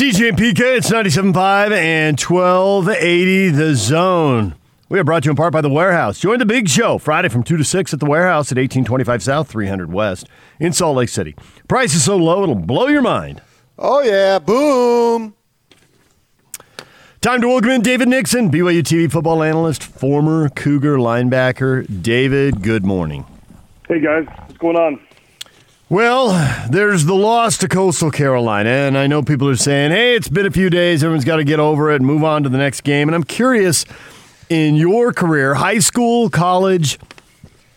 DJ and PK, it's 97.5 and 1280 The Zone. We are brought to you in part by The Warehouse. Join the big show Friday from 2 to 6 at The Warehouse at 1825 South, 300 West in Salt Lake City. Price is so low, it'll blow your mind. Oh, yeah. Boom. Time to welcome in David Nixon, BYU TV football analyst, former Cougar linebacker. David, good morning. Hey, guys. What's going on? Well, there's the loss to Coastal Carolina, and I know people are saying, hey, it's been a few days, everyone's got to get over it and move on to the next game. And I'm curious, in your career, high school, college,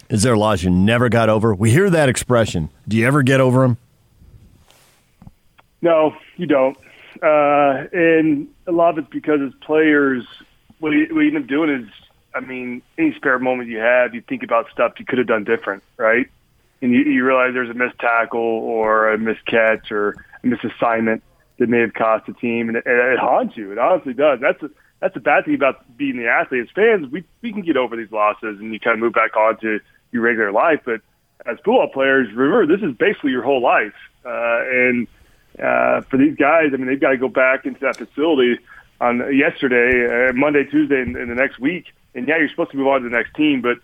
is there a loss you never got over? We hear that expression. Do you ever get over them? No, you don't. Uh, and a lot of it's because as players, what you, what you end up doing is, I mean, any spare moment you have, you think about stuff you could have done different, right? And you, you realize there's a missed tackle or a missed catch or a misassignment that may have cost the team, and it, it haunts you. It honestly does. That's a, that's the bad thing about being the athlete. As fans, we we can get over these losses and you kind of move back on to your regular life. But as football players, remember this is basically your whole life. Uh, and uh, for these guys, I mean, they've got to go back into that facility on yesterday, uh, Monday, Tuesday, and, and the next week. And yeah, you're supposed to move on to the next team, but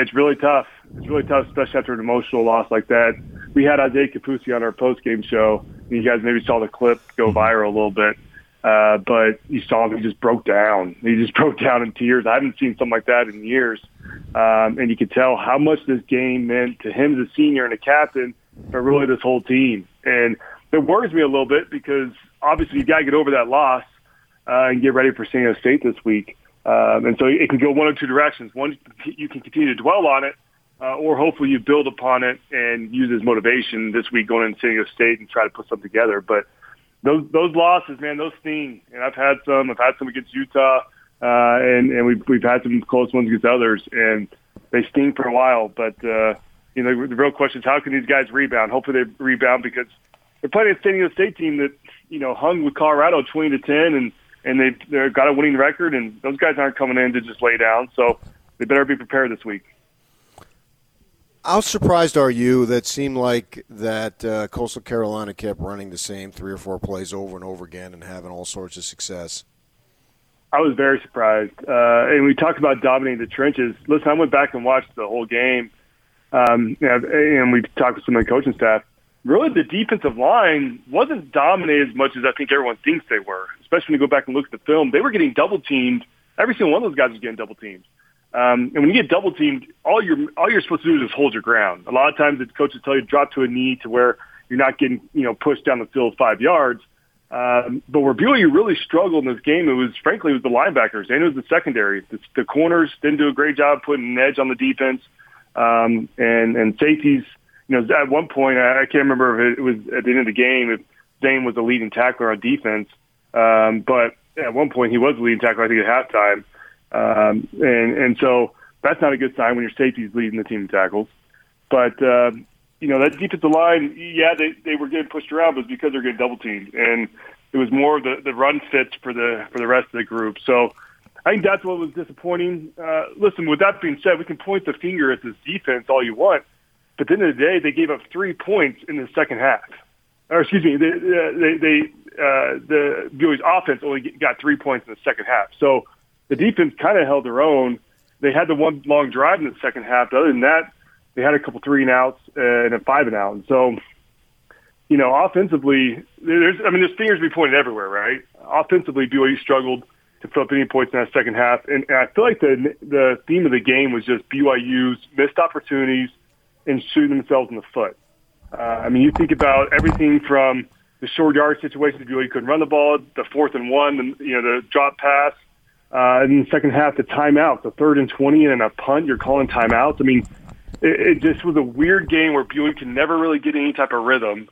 it's really tough. It's really tough, especially after an emotional loss like that. We had Isaiah Kaufusi on our post game show. You guys maybe saw the clip go mm-hmm. viral a little bit, uh, but you saw him. He just broke down. He just broke down in tears. I haven't seen something like that in years, um, and you could tell how much this game meant to him as a senior and a captain, but really this whole team. And it worries me a little bit because obviously you got to get over that loss uh, and get ready for San Diego State this week. Um, and so it can go one of two directions. One, you can continue to dwell on it, uh, or hopefully you build upon it and use as motivation this week going into San Diego State and try to put something together. But those those losses, man, those sting. And I've had some. I've had some against Utah, uh, and and we've we've had some close ones against others, and they sting for a while. But uh, you know, the real question is how can these guys rebound? Hopefully they rebound because they're playing a San Diego State team that you know hung with Colorado twenty to ten and and they they've got a winning record, and those guys aren't coming in to just lay down. So they better be prepared this week. How surprised are you that seemed like that uh, Coastal Carolina kept running the same three or four plays over and over again and having all sorts of success? I was very surprised. Uh, and we talked about dominating the trenches. Listen, I went back and watched the whole game, um, and we talked to some of the coaching staff really the defensive line wasn't dominated as much as I think everyone thinks they were. Especially when you go back and look at the film, they were getting double teamed. Every single one of those guys was getting double teamed. Um, and when you get double teamed, all you're all you're supposed to do is hold your ground. A lot of times, the coaches tell you to drop to a knee to where you're not getting you know pushed down the field five yards. Um, but where BYU really struggled in this game, it was frankly it was the linebackers and it was the secondary. The, the corners didn't do a great job putting an edge on the defense, um, and and safeties you know, at one point, I, I can't remember if it was at the end of the game if Zayne was the leading tackler on defense, um, but at one point he was the leading tackler, I think, at halftime. Um, and, and so that's not a good sign when your safety's leading the team in tackles. But, uh, you know, that defensive line, yeah, they, they were getting pushed around, but because they're getting double teamed. And it was more of the, the run fits for the, for the rest of the group. So I think that's what was disappointing. Uh, listen, with that being said, we can point the finger at this defense all you want – but at the end of the day, they gave up three points in the second half. Or excuse me, they, they, they uh, the BYU's offense only got three points in the second half. So the defense kind of held their own. They had the one long drive in the second half. But other than that, they had a couple three and outs and a five and out. And so, you know, offensively, there's I mean, there's fingers to be pointed everywhere, right? Offensively, BYU struggled to put up any points in that second half, and, and I feel like the the theme of the game was just BYU's missed opportunities and shooting themselves in the foot. Uh, I mean, you think about everything from the short yard situations where you couldn't run the ball, the fourth and one, and you know the drop pass, uh, in the second half the timeout, the third and twenty, and a punt. You're calling timeouts. I mean, it, it just was a weird game where BYU can never really get any type of rhythm,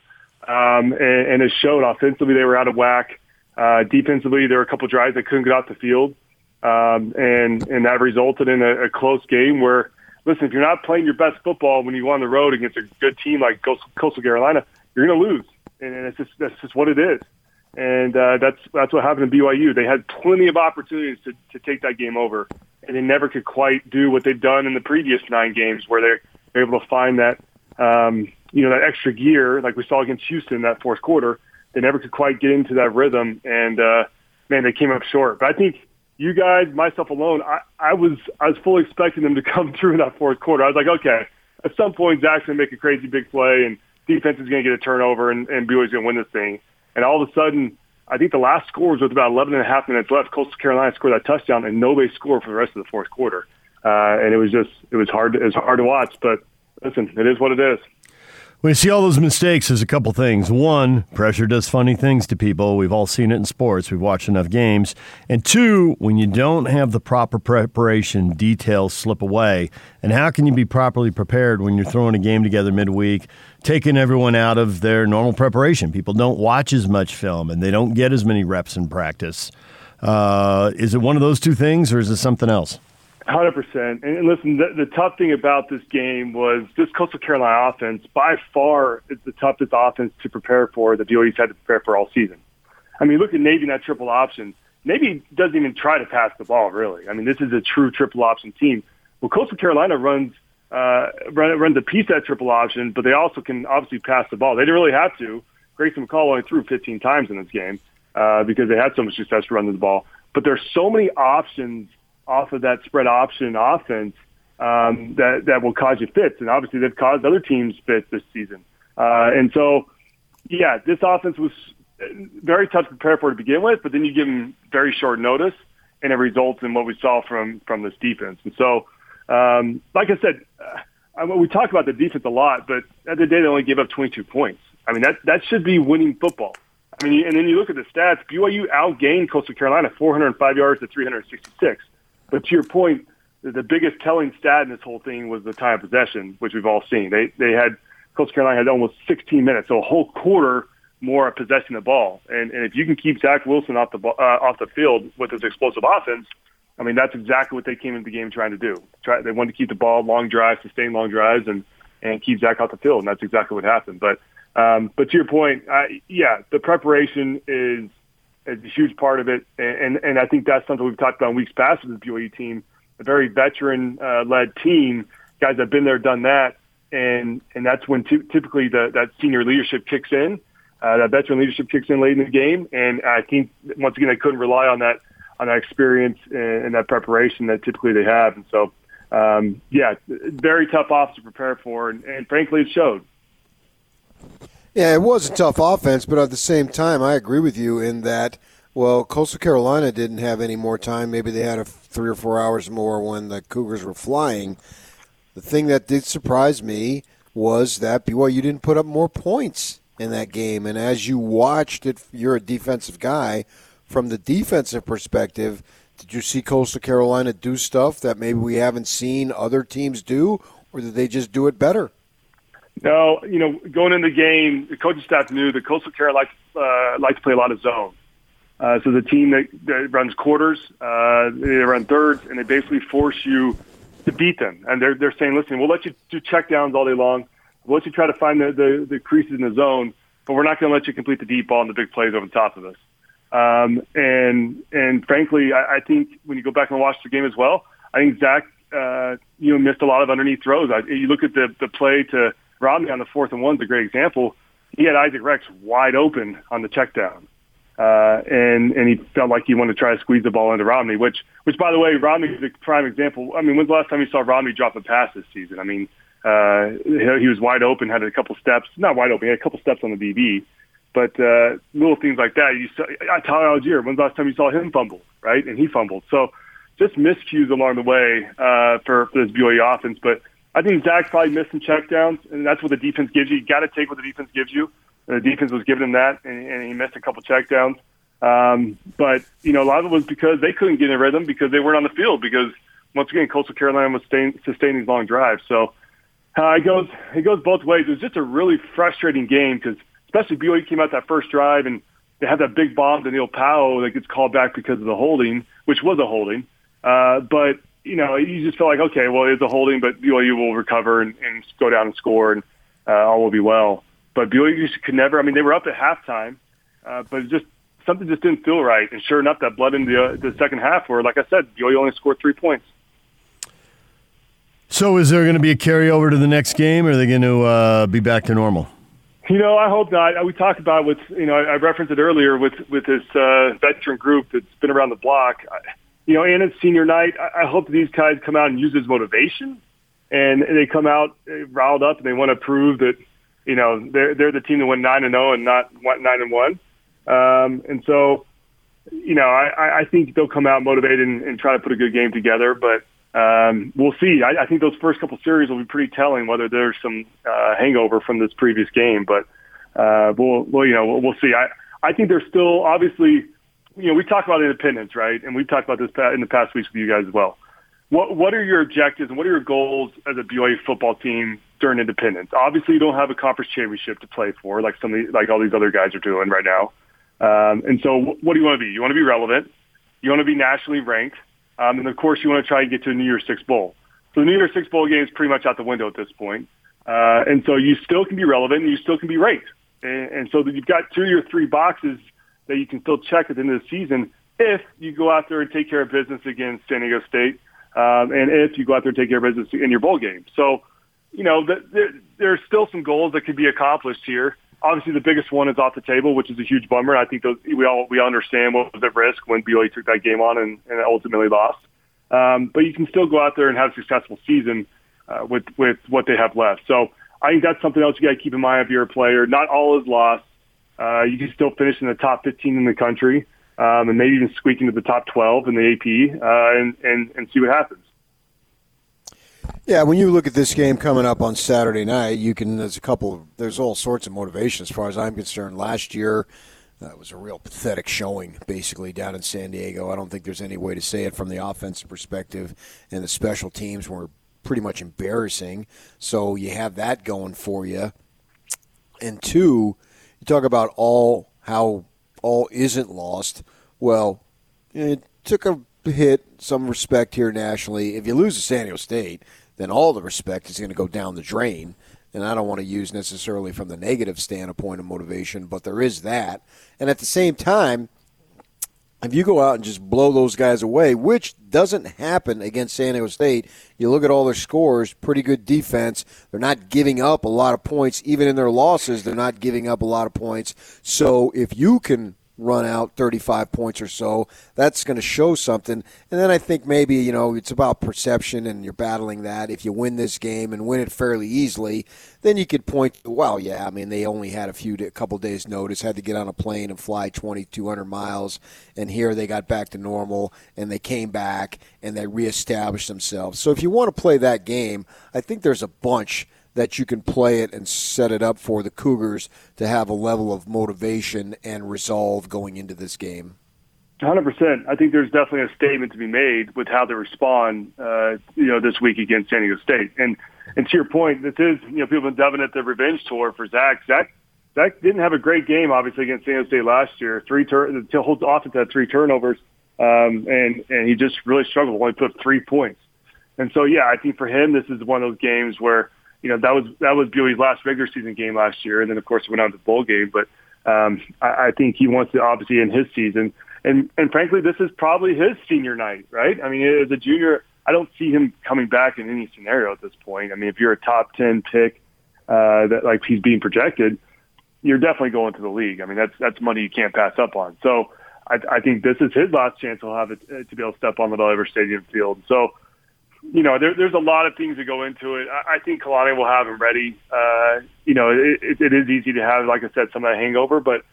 um, and, and it showed. Offensively, they were out of whack. Uh, defensively, there were a couple drives that couldn't get off the field, um, and and that resulted in a, a close game where listen, if you're not playing your best football when you go on the road against a good team like Coastal Carolina, you're going to lose, and it's just that's just what it is. And uh, that's that's what happened to BYU. They had plenty of opportunities to, to take that game over, and they never could quite do what they've done in the previous nine games, where they're, they're able to find that um, you know that extra gear, like we saw against Houston in that fourth quarter. they never could quite get into that rhythm, and uh, man, they came up short. But I think you guys, myself alone, I, I was I was fully expecting them to come through in that fourth quarter. I was like, okay, at some point Zach's gonna make a crazy big play, and defense is gonna get a turnover, and, and BYU's gonna win this thing. And all of a sudden, I think the last score was with about 11 and a half minutes left. Coastal Carolina scored that touchdown, and nobody scored for the rest of the fourth quarter. Uh, and it was just it was hard it was hard to watch. But listen, it is what it is. When you see all those mistakes, there's a couple things. One, pressure does funny things to people. We've all seen it in sports. We've watched enough games. And two, when you don't have the proper preparation, details slip away. And how can you be properly prepared when you're throwing a game together midweek, taking everyone out of their normal preparation? People don't watch as much film and they don't get as many reps in practice. Uh, is it one of those two things or is it something else? Hundred percent. And listen, the, the tough thing about this game was this Coastal Carolina offense by far is the toughest offense to prepare for that BYU's had to prepare for all season. I mean, look at Navy in that triple option. Navy doesn't even try to pass the ball, really. I mean, this is a true triple option team. Well, Coastal Carolina runs uh, run, runs a piece that triple option, but they also can obviously pass the ball. They didn't really have to. Grayson McCall only threw 15 times in this game uh, because they had so much success running the ball. But there's so many options off of that spread option offense um, that that will cause you fits, and obviously they've caused other teams fits this season. Uh, and so, yeah, this offense was very tough to prepare for to begin with, but then you give them very short notice, and it results in what we saw from from this defense. And so, um, like I said, uh, we talk about the defense a lot, but at the day they only gave up 22 points. I mean that that should be winning football. I mean, and then you look at the stats. BYU outgained Coastal Carolina 405 yards to 366. But to your point, the biggest telling stat in this whole thing was the time of possession, which we've all seen. They they had Coastal Carolina had almost 16 minutes, so a whole quarter more possessing the ball. And and if you can keep Zach Wilson off the uh, off the field with his explosive offense, I mean that's exactly what they came into the game trying to do. Try they wanted to keep the ball, long drives, sustain long drives, and and keep Zach off the field, and that's exactly what happened. But um, but to your point, I, yeah, the preparation is is a huge part of it, and and I think that's something we've talked about in weeks past with the BYU team, a very veteran uh, led team, guys that have been there, done that, and and that's when t- typically the, that senior leadership kicks in, uh, that veteran leadership kicks in late in the game, and I think once again they couldn't rely on that on that experience and, and that preparation that typically they have, and so um, yeah, very tough offense to prepare for, and, and frankly it showed. Yeah, it was a tough offense, but at the same time, I agree with you in that. Well, Coastal Carolina didn't have any more time. Maybe they had a three or four hours more when the Cougars were flying. The thing that did surprise me was that BYU didn't put up more points in that game. And as you watched it, you're a defensive guy. From the defensive perspective, did you see Coastal Carolina do stuff that maybe we haven't seen other teams do, or did they just do it better? No, you know, going in the game, the coaching staff knew that Coastal Carolina likes uh, like to play a lot of zone. Uh, so the team that, that runs quarters, uh, they run thirds, and they basically force you to beat them. And they're they're saying, listen, we'll let you do check downs all day long. We'll let you try to find the, the, the creases in the zone, but we're not going to let you complete the deep ball and the big plays over the top of us. Um, and and frankly, I, I think when you go back and watch the game as well, I think Zach, uh, you know, missed a lot of underneath throws. I, you look at the the play to Romney on the fourth and one is a great example. He had Isaac Rex wide open on the check down. Uh, and and he felt like he wanted to try to squeeze the ball into Romney, which which by the way, Romney is a prime example. I mean, when's the last time you saw Romney drop a pass this season? I mean, uh, he, was wide open, had a couple steps, not wide open, he had a couple steps on the DB, but uh, little things like that. You saw Tyler Allgeier. When's the last time you saw him fumble? Right, and he fumbled. So just miscues along the way uh, for, for this BYU offense, but I think Zach probably missed some checkdowns, and that's what the defense gives you. You got to take what the defense gives you. And the defense was giving him that, and, and he missed a couple checkdowns. Um, but you know, a lot of it was because they couldn't get in rhythm because they weren't on the field. Because once again, Coastal Carolina was staying, sustaining these long drives. So uh, it goes it goes both ways. It was just a really frustrating game because especially BYU came out that first drive and they had that big bomb to Neil Pau'u that gets called back because of the holding, which was a holding. Uh, but you know, you just feel like, okay, well, it's a holding, but BYU will recover and, and go down and score, and uh, all will be well. But BYU just could never. I mean, they were up at halftime, uh, but it just something just didn't feel right. And sure enough, that bled into the, uh, the second half, where, like I said, BYU only scored three points. So, is there going to be a carryover to the next game, or are they going to uh, be back to normal? You know, I hope not. We talked about with you know I referenced it earlier with with this uh, veteran group that's been around the block. You know, and it's senior night. I hope these guys come out and use as motivation, and they come out uh, riled up and they want to prove that you know they're they're the team that went nine and zero oh and not nine and one. Um, and so, you know, I, I think they'll come out motivated and, and try to put a good game together. But um, we'll see. I, I think those first couple series will be pretty telling whether there's some uh, hangover from this previous game. But uh, we'll, we'll, you know, we'll, we'll see. I, I think there's still obviously, you know, we talk about independence, right? And we've talked about this in the past weeks with you guys as well. What What are your objectives and what are your goals as a BYU football team during independence? Obviously, you don't have a conference championship to play for, like some of the, like all these other guys are doing right now. Um, and so, what do you want to be? You want to be relevant. You want to be nationally ranked. Um, and of course, you want to try and get to a New Year's Six bowl. So the New Year's Six bowl game is pretty much out the window at this point. Uh, and so you still can be relevant and you still can be ranked. And, and so you've got two or three boxes that you can still check at the end of the season if you go out there and take care of business against San Diego State, um, and if you go out there and take care of business in your bowl game. So, you know, the, the, there's still some goals that could be accomplished here obviously the biggest one is off the table, which is a huge bummer. I think those, we all we understand what was at risk when BYU took that game on and, and ultimately lost. Um, but you can still go out there and have a successful season uh, with with what they have left. So I think that's something else you got to keep in mind if you're a player. Not all is lost. Uh, you can still finish in the top 15 in the country, um, and maybe even squeak into the top 12 in the AP, uh, and, and and see what happens. Yeah, when you look at this game coming up on Saturday night, you can. There's a couple. There's all sorts of motivation as far as I'm concerned. Last year, that uh, was a real pathetic showing, basically down in San Diego. I don't think there's any way to say it from the offensive perspective, and the special teams were pretty much embarrassing. So you have that going for you. And two, you talk about all how all isn't lost. Well, it took a hit, some respect here nationally. If you lose to San Diego State, then all the respect is going to go down the drain. And I don't want to use necessarily from the negative standpoint of motivation, but there is that. And at the same time, if you go out and just blow those guys away, which doesn't happen against San Diego State, you look at all their scores, pretty good defense. They're not giving up a lot of points. Even in their losses, they're not giving up a lot of points. So if you can run out 35 points or so. That's going to show something. And then I think maybe, you know, it's about perception and you're battling that. If you win this game and win it fairly easily, then you could point well, yeah, I mean, they only had a few, a couple days notice, had to get on a plane and fly 2,200 miles. And here they got back to normal and they came back and they reestablished themselves. So if you want to play that game, I think there's a bunch that you can play it and set it up for the Cougars to have a level of motivation and resolve going into this game? 100%. I think there's definitely a statement to be made with how they respond, uh, you know, this week against San Diego State. And and to your point, this is, you know, people have been dubbing it the revenge tour for Zach. Zach Zach didn't have a great game, obviously, against San Diego State last year. Three tur- the whole offense had three turnovers, um, and and he just really struggled. Only put up three points. And so, yeah, I think for him, this is one of those games where you know that was that was BYU's last regular season game last year, and then of course it went on to the bowl game. But um, I, I think he wants to obviously in his season, and and frankly, this is probably his senior night, right? I mean, as a junior, I don't see him coming back in any scenario at this point. I mean, if you're a top ten pick, uh, that like he's being projected, you're definitely going to the league. I mean, that's that's money you can't pass up on. So. I, I think this is his last chance he'll have it, uh, to be able to step on the Bell Stadium field. So you know, there, there's a lot of things that go into it. I, I think Kalani will have him ready. Uh, you know, it, it, it is easy to have, like I said, some of that hangover, but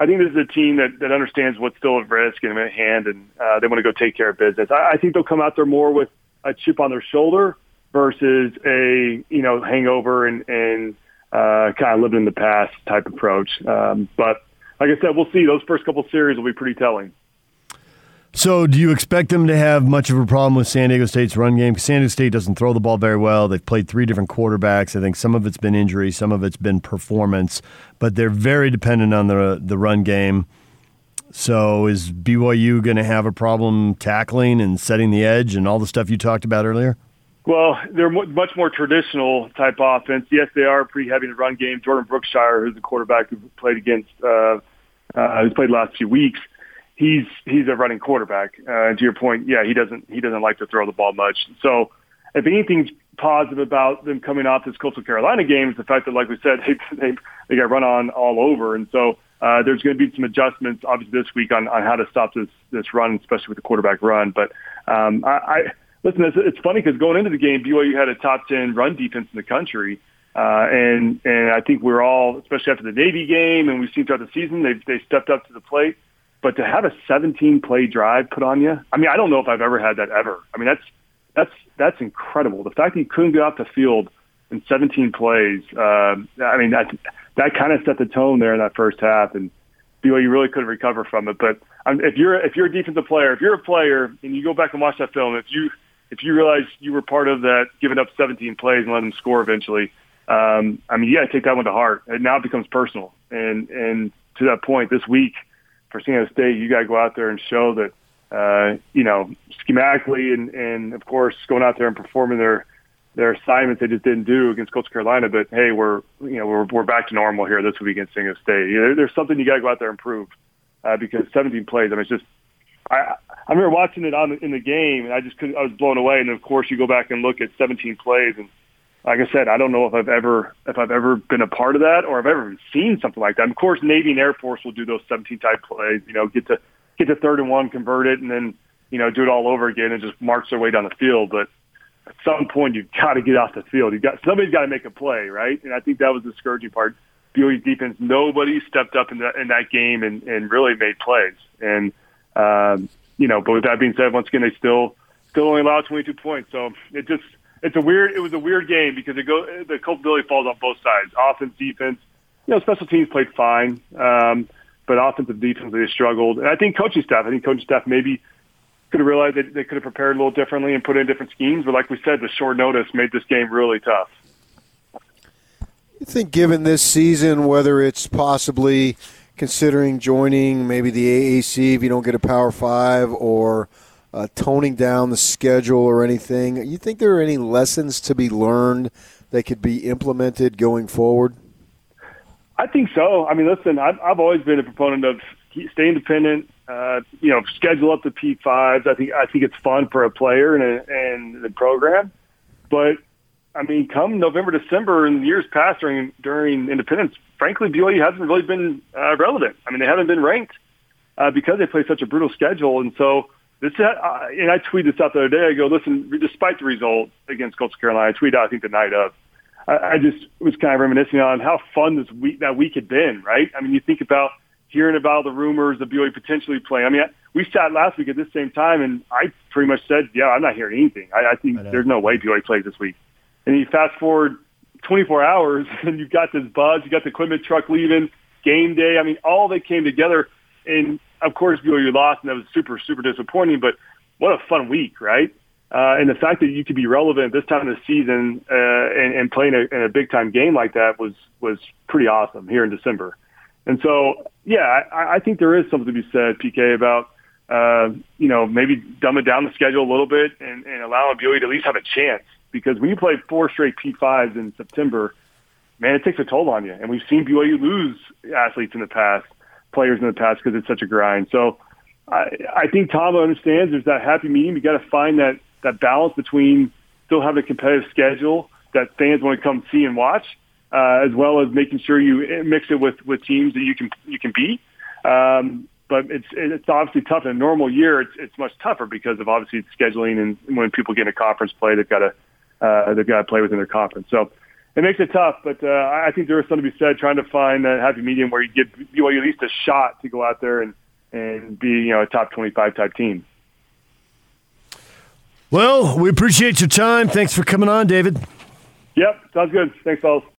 I think this is a team that, that understands what's still at risk and at hand, and uh, they want to go take care of business. I, I think they'll come out there more with a chip on their shoulder versus a you know hangover and and uh, kind of living in the past type approach. Um, but like I said, we'll see. Those first couple series will be pretty telling. So, do you expect them to have much of a problem with San Diego State's run game? Because San Diego State doesn't throw the ball very well. They've played three different quarterbacks. I think some of it's been injury, some of it's been performance, but they're very dependent on the the run game. So, is BYU going to have a problem tackling and setting the edge and all the stuff you talked about earlier? Well, they're much more traditional type offense. Yes, they are pretty heavy in the run game. Jordan Brookshire, who's the quarterback who played against, uh, uh, who's played the last few weeks he's he's a running quarterback. Uh, to your point, yeah, he doesn't he doesn't like to throw the ball much. So if anything's positive about them coming off this Coastal Carolina game is the fact that, like we said, they they, they got run on all over, and so uh, there's going to be some adjustments, obviously, this week on, on how to stop this this run, especially with the quarterback run. But um, I, I listen. It's, it's funny because going into the game, BYU had a top ten run defense in the country, uh, and and I think we're all, especially after the Navy game, and we've seen throughout the season, they they stepped up to the plate. But to have a 17 play drive put on you, I mean, I don't know if I've ever had that ever. I mean, that's that's that's incredible. The fact that you couldn't get off the field in 17 plays, uh, I mean, that that kind of set the tone there in that first half, and BYU really couldn't recover from it. But um, if you're if you're a defensive player, if you're a player and you go back and watch that film, if you if you realize you were part of that, giving up 17 plays and letting them score eventually, um, I mean, to take that one to heart. And now it becomes personal. And and to that point, this week for San Diego State, you got to go out there and show that uh, you know, schematically and, and of course going out there and performing their their assignments they just didn't do against Coastal Carolina. But hey, we're you know we're we're back to normal here this week against San Diego State. You know, there's something you got to go out there and prove uh, because 17 plays. I mean, it's just I I remember watching it on in the game and I just couldn't. I was blown away. And of course, you go back and look at 17 plays and. Like I said, I don't know if I've ever if I've ever been a part of that or I've ever seen something like that. Of course, Navy and Air Force will do those 17 type plays. You know, get to get to third and one, convert it, and then you know do it all over again and just march their way down the field. But at some point, you've got to get off the field. You got somebody's got to make a play, right? And I think that was the discouraging part. BYU's defense, nobody stepped up in that in that game and and really made plays. And um, you know, but with that being said, once again, they still still only allowed 22 points. So it just it's a weird it was a weird game because it go the culpability falls on both sides, offense, defense. You know, special teams played fine. Um, but offensive defense they struggled. And I think coaching staff, I think coaching staff maybe could have realized that they could have prepared a little differently and put in different schemes. But like we said, the short notice made this game really tough. You think, given this season, whether it's possibly considering joining maybe the AAC if you don't get a Power Five, or uh, toning down the schedule or anything, you think there are any lessons to be learned that could be implemented going forward? I think so. I mean, listen, I've, I've always been a proponent of stay independent. Uh, you know, schedule up the P fives. I think I think it's fun for a player and a, and the program. But I mean, come November, December, and years past during during independence, frankly, BYU hasn't really been uh, relevant. I mean, they haven't been ranked uh, because they play such a brutal schedule, and so. This, uh, and I tweeted this out the other day. I go, listen, despite the result against Coastal Carolina, I tweeted out, I think the night of, I, I just was kind of reminiscing on how fun this week that week had been. Right? I mean, you think about hearing about the rumors of BYU potentially playing. I mean, we sat last week at this same time, and I pretty much said, "Yeah, I'm not hearing anything. I, I think I there's no way BYU plays this week." And you fast forward 24 hours, and you've got this buzz. You got the equipment truck leaving, game day. I mean, all that came together, and of course BYU lost, and that was super, super disappointing. But what a fun week, right? Uh, and the fact that you could be relevant this time of the season uh, and, and playing a, in a big time game like that was was pretty awesome here in December. And so, yeah, I, I think there is something to be said, PK, about uh, you know maybe dumbing down the schedule a little bit and, and allowing BYU to at least have a chance. Because when you play four straight P5s in September, man, it takes a toll on you. And we've seen BYU lose athletes in the past, players in the past, because it's such a grind. So I, I think Tom understands there's that happy medium. You got to find that that balance between still having a competitive schedule that fans want to come see and watch, uh, as well as making sure you mix it with, with teams that you can you can beat. Um, but it's it's obviously tough in a normal year. It's it's much tougher because of obviously scheduling and when people get in a conference play, they've got to uh, they've got to play within their conference. So it makes it tough. But uh, I think there is something to be said trying to find a happy medium where you give BYU at least a shot to go out there and and be you know a top twenty five type team. Well, we appreciate your time. Thanks for coming on, David. Yep, sounds good. Thanks, fellas.